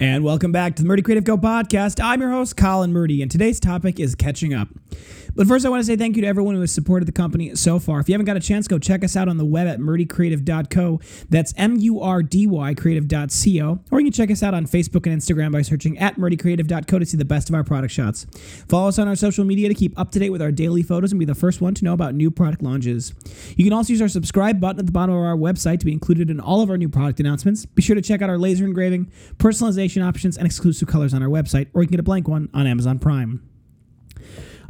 And welcome back to the Murdy Creative Co podcast. I'm your host, Colin Murdy, and today's topic is catching up. But first, I want to say thank you to everyone who has supported the company so far. If you haven't got a chance, go check us out on the web at murdycreative.co. That's M U R D Y creative.co. Or you can check us out on Facebook and Instagram by searching at murdycreative.co to see the best of our product shots. Follow us on our social media to keep up to date with our daily photos and be the first one to know about new product launches. You can also use our subscribe button at the bottom of our website to be included in all of our new product announcements. Be sure to check out our laser engraving, personalization options, and exclusive colors on our website, or you can get a blank one on Amazon Prime.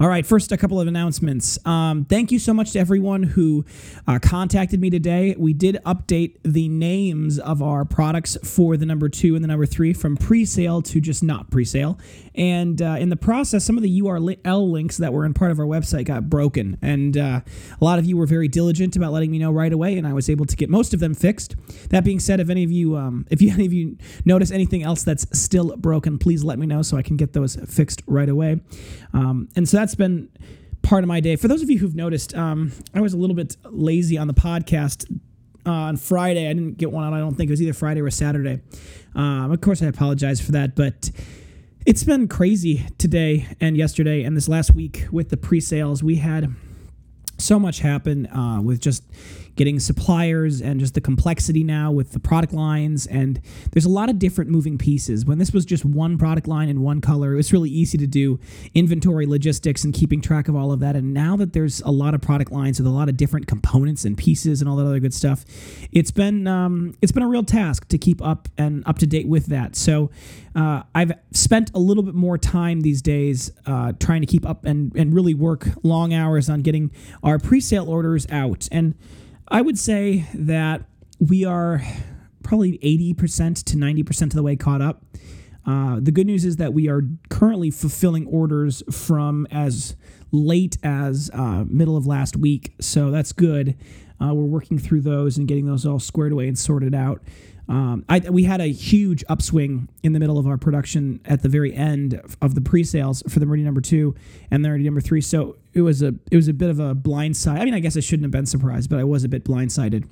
All right, first, a couple of announcements. Um, thank you so much to everyone who uh, contacted me today. We did update the names of our products for the number two and the number three from pre sale to just not pre sale. And uh, in the process, some of the URL links that were in part of our website got broken. And uh, a lot of you were very diligent about letting me know right away, and I was able to get most of them fixed. That being said, if any of you, um, if you, any of you notice anything else that's still broken, please let me know so I can get those fixed right away. Um, and so that's been part of my day. For those of you who've noticed, um, I was a little bit lazy on the podcast uh, on Friday. I didn't get one out. I don't think it was either Friday or Saturday. Um, of course, I apologize for that, but it's been crazy today and yesterday and this last week with the pre-sales. We had so much happen uh, with just getting suppliers and just the complexity now with the product lines. And there's a lot of different moving pieces. When this was just one product line in one color, it was really easy to do inventory logistics and keeping track of all of that. And now that there's a lot of product lines with a lot of different components and pieces and all that other good stuff, it's been um, it's been a real task to keep up and up to date with that. So uh, I've spent a little bit more time these days uh, trying to keep up and, and really work long hours on getting our pre-sale orders out. And I would say that we are probably 80% to 90% of the way caught up. Uh, the good news is that we are currently fulfilling orders from as late as uh, middle of last week, so that's good. Uh, we're working through those and getting those all squared away and sorted out. Um, I, we had a huge upswing in the middle of our production at the very end of the pre-sales for the Murdy number two and the Murdy number three. So it was a it was a bit of a blind side. I mean, I guess I shouldn't have been surprised, but I was a bit blindsided.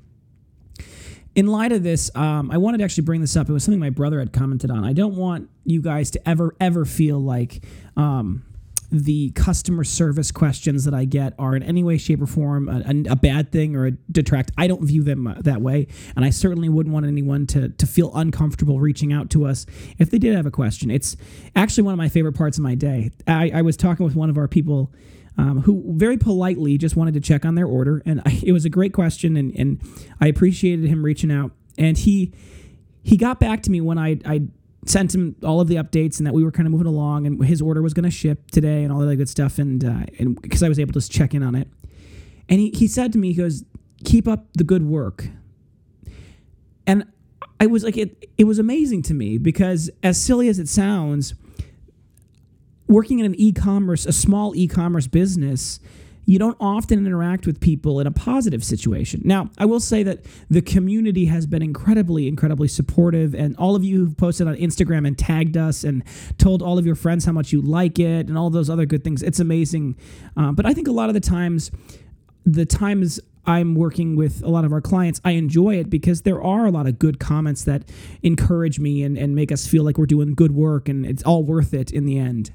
In light of this, um, I wanted to actually bring this up. It was something my brother had commented on. I don't want you guys to ever ever feel like um, the customer service questions that I get are in any way, shape, or form a, a, bad thing or a detract. I don't view them uh, that way, and I certainly wouldn't want anyone to to feel uncomfortable reaching out to us if they did have a question. It's actually one of my favorite parts of my day. I, I was talking with one of our people. Um, who very politely just wanted to check on their order, and I, it was a great question, and, and I appreciated him reaching out. And he he got back to me when I I sent him all of the updates and that we were kind of moving along and his order was going to ship today and all that good stuff and uh, and because I was able to check in on it. And he, he said to me he goes keep up the good work. And I was like it it was amazing to me because as silly as it sounds working in an e-commerce a small e-commerce business you don't often interact with people in a positive situation. Now, I will say that the community has been incredibly, incredibly supportive, and all of you who've posted on Instagram and tagged us and told all of your friends how much you like it and all those other good things. It's amazing. Uh, but I think a lot of the times, the times I'm working with a lot of our clients, I enjoy it because there are a lot of good comments that encourage me and, and make us feel like we're doing good work and it's all worth it in the end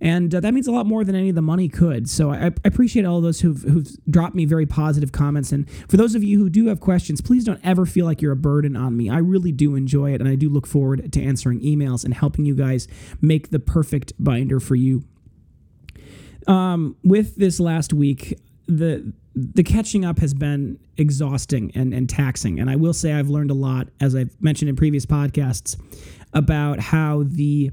and uh, that means a lot more than any of the money could. So I, I, appreciate all of those who've, who've dropped me very positive comments. And for those of you who do have questions, please don't ever feel like you're a burden on me. I really do enjoy it, and I do look forward to answering emails and helping you guys make the perfect binder for you. Um, with this last week, the the catching up has been exhausting and, and taxing. And I will say I've learned a lot, as I've mentioned in previous podcasts, about how the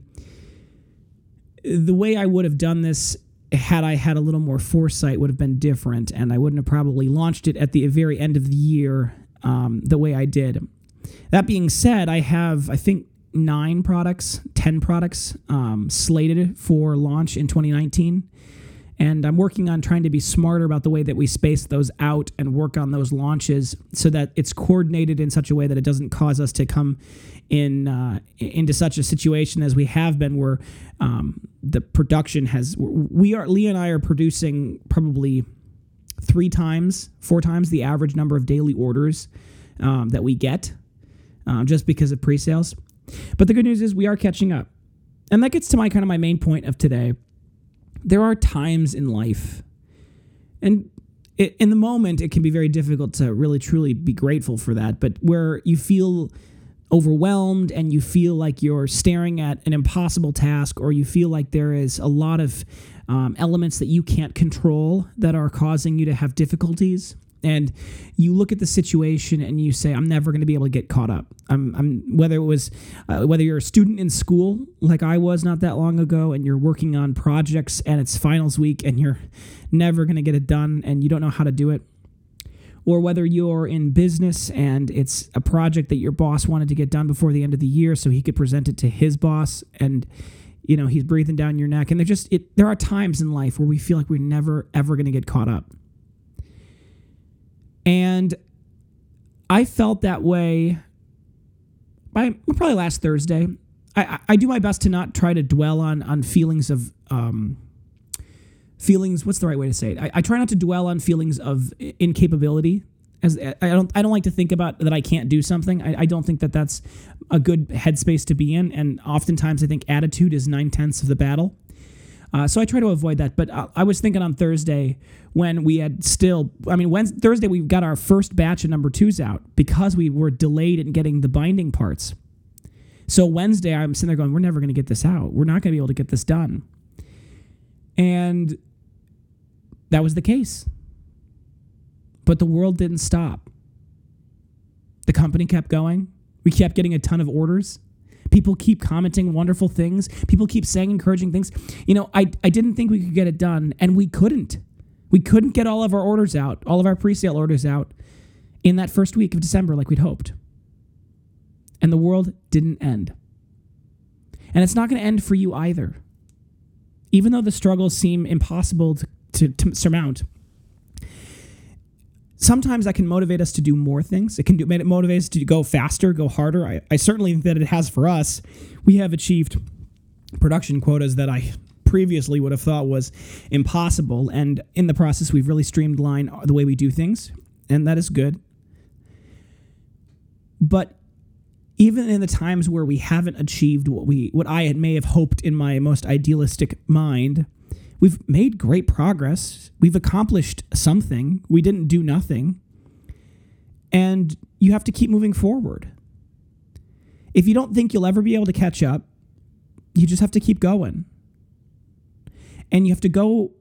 the way I would have done this had I had a little more foresight would have been different, and I wouldn't have probably launched it at the very end of the year um, the way I did. That being said, I have I think nine products, ten products um, slated for launch in 2019. And I'm working on trying to be smarter about the way that we space those out and work on those launches so that it's coordinated in such a way that it doesn't cause us to come in uh, into such a situation as we have been, where um, the production has we are Lee and I are producing probably three times, four times the average number of daily orders um, that we get, um, just because of pre-sales. But the good news is we are catching up. And that gets to my kind of my main point of today. There are times in life, and it, in the moment, it can be very difficult to really truly be grateful for that, but where you feel overwhelmed and you feel like you're staring at an impossible task or you feel like there is a lot of um, elements that you can't control that are causing you to have difficulties and you look at the situation and you say i'm never going to be able to get caught up. I'm, I'm whether it was uh, whether you're a student in school like i was not that long ago and you're working on projects and it's finals week and you're never going to get it done and you don't know how to do it or whether you're in business and it's a project that your boss wanted to get done before the end of the year so he could present it to his boss and you know he's breathing down your neck. And there just it there are times in life where we feel like we're never ever going to get caught up and i felt that way by probably last thursday. I i do my best to not try to dwell on on feelings of um feelings what's the right way to say it? I, I, try not to dwell on feelings of incapability as i don't i don't like to think about that i can't do something. I, I don't think that that's a good headspace to be in. And oftentimes i think attitude is nine tenths of the battle uh, so i try to avoid that but uh, i was thinking on thursday when we had still i mean Wednesday, thursday we got our first batch of number twos out because we were delayed in getting the binding parts so wednesday i'm sitting there going we're never going to get this out we're not going to be able to get this done and that was the case. But the world didn't stop. The company kept going. We kept getting a ton of orders. People keep commenting wonderful things. People keep saying encouraging things. You know, I, I didn't think we could get it done, and we couldn't. We couldn't get all of our orders out, all of our pre sale orders out in that first week of December like we'd hoped. And the world didn't end. And it's not going to end for you either. Even though the struggles seem impossible to to, to surmount sometimes that can motivate us to do more things. It can do, it motivate us to go faster, go harder. I, I certainly think that it has for us. We have achieved production quotas that I previously would have thought was impossible. And in the process, we've really streamlined the way we do things, and that is good. But even in the times where we haven't achieved what we what I may have hoped in my most idealistic mind, we've made great progress. We've accomplished something. We didn't do nothing. And you have to keep moving forward. If you don't think you'll ever be able to catch up, you just have to keep going. And you have to go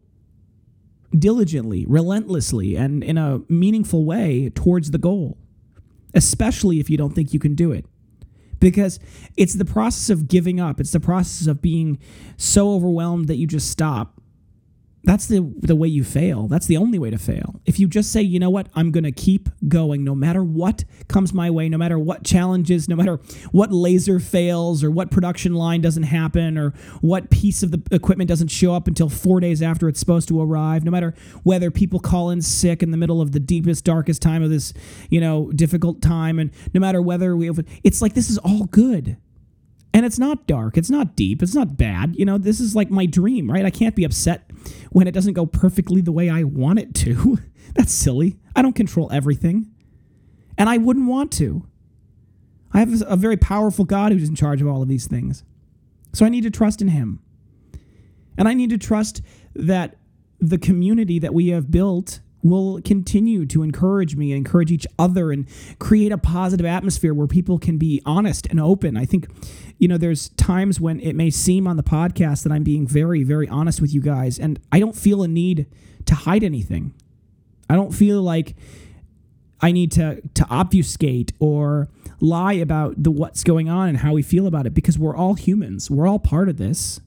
diligently, relentlessly, and in a meaningful way towards the goal, especially if you don't think you can do it because it's the process of giving up. It's the process of being so overwhelmed that you just stop that's the the way you fail. That's the only way to fail. If you just say, you know what, I'm going to keep going no matter what comes my way, no matter what challenges, no matter what laser fails or what production line doesn't happen or what piece of the equipment doesn't show up until four days after it's supposed to arrive, no matter whether people call in sick in the middle of the deepest, darkest time of this, you know, difficult time, and no matter whether we, have, it's like this is all good. And it's not dark. It's not deep. It's not bad. You know, this is like my dream, right? I can't be upset when it doesn't go perfectly the way I want it to. That's silly. I don't control everything. And I wouldn't want to. I have a very powerful God who's in charge of all of these things. So I need to trust in Him. And I need to trust that the community that we have built will continue to encourage me and encourage each other and create a positive atmosphere where people can be honest and open. I think, you know, there's times when it may seem on the podcast that I'm being very, very honest with you guys, and I don't feel a need to hide anything. I don't feel like I need to to obfuscate or lie about the what's going on and how we feel about it because we're all humans. We're all part of this.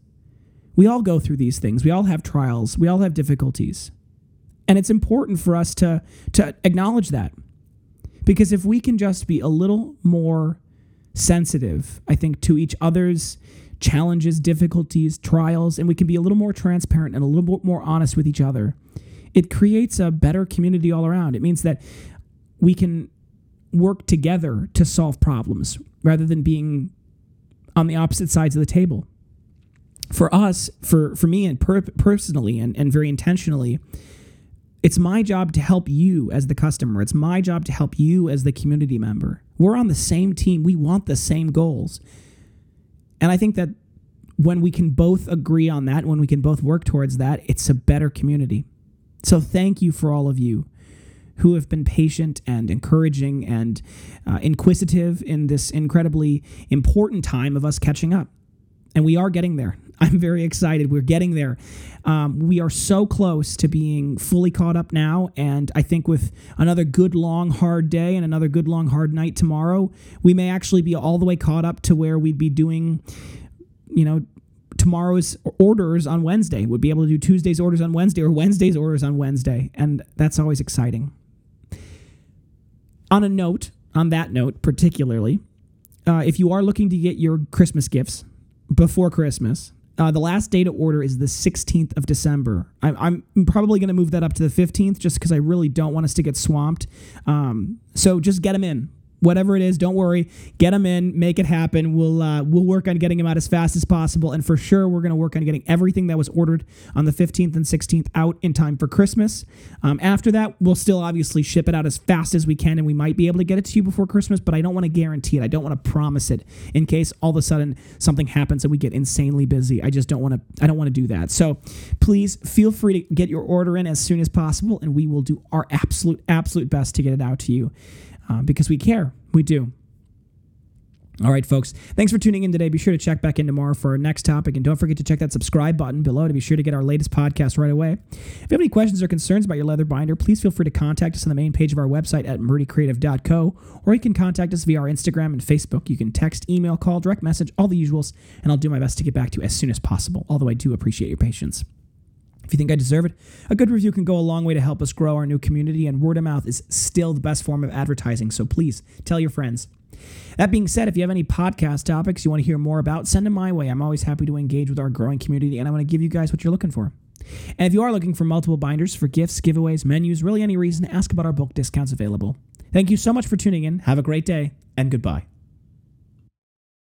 We all go through these things. We all have trials. We all have difficulties. And it's important for us to, to acknowledge that. Because if we can just be a little more sensitive, I think, to each other's challenges, difficulties, trials, and we can be a little more transparent and a little bit more honest with each other, it creates a better community all around. It means that we can work together to solve problems rather than being on the opposite sides of the table. For us, for, for me and per- personally and, and very intentionally, it's my job to help you as the customer. It's my job to help you as the community member. We're on the same team. We want the same goals. And I think that when we can both agree on that, when we can both work towards that, it's a better community. So thank you for all of you who have been patient and encouraging and uh, inquisitive in this incredibly important time of us catching up. And we are getting there. I'm very excited. We're getting there. Um, we are so close to being fully caught up now. And I think with another good, long, hard day and another good, long, hard night tomorrow, we may actually be all the way caught up to where we'd be doing, you know, tomorrow's orders on Wednesday. We'd be able to do Tuesday's orders on Wednesday or Wednesday's orders on Wednesday. And that's always exciting. On a note, on that note particularly, uh, if you are looking to get your Christmas gifts before Christmas, uh, the last day to order is the 16th of December. I'm, I'm probably going to move that up to the 15th just because I really don't want us to get swamped. Um, so just get them in whatever it is, don't worry. Get them in, make it happen. We'll uh, we'll work on getting them out as fast as possible, and for sure, we're going to work on getting everything that was ordered on the 15th and 16th out in time for Christmas. Um, after that, we'll still obviously ship it out as fast as we can, and we might be able to get it to you before Christmas. But I don't want to guarantee it. I don't want to promise it in case all of a sudden something happens and we get insanely busy. I just don't want to. I don't want to do that. So please feel free to get your order in as soon as possible, and we will do our absolute absolute best to get it out to you uh, because we care. We do. All right, folks. Thanks for tuning in today. Be sure to check back in tomorrow for our next topic. And don't forget to check that subscribe button below to be sure to get our latest podcast right away. If you have any questions or concerns about your leather binder, please feel free to contact us on the main page of our website at murdycreative.co, or you can contact us via our Instagram and Facebook. You can text, email, call, direct message, all the usuals, and I'll do my best to get back to you as soon as possible, although I do appreciate your patience. If you think I deserve it, a good review can go a long way to help us grow our new community, and word of mouth is still the best form of advertising, so please tell your friends. That being said, if you have any podcast topics you want to hear more about, send them my way. I'm always happy to engage with our growing community, and I want to give you guys what you're looking for. And if you are looking for multiple binders for gifts, giveaways, menus, really any reason, ask about our bulk discounts available. Thank you so much for tuning in. Have a great day, and goodbye.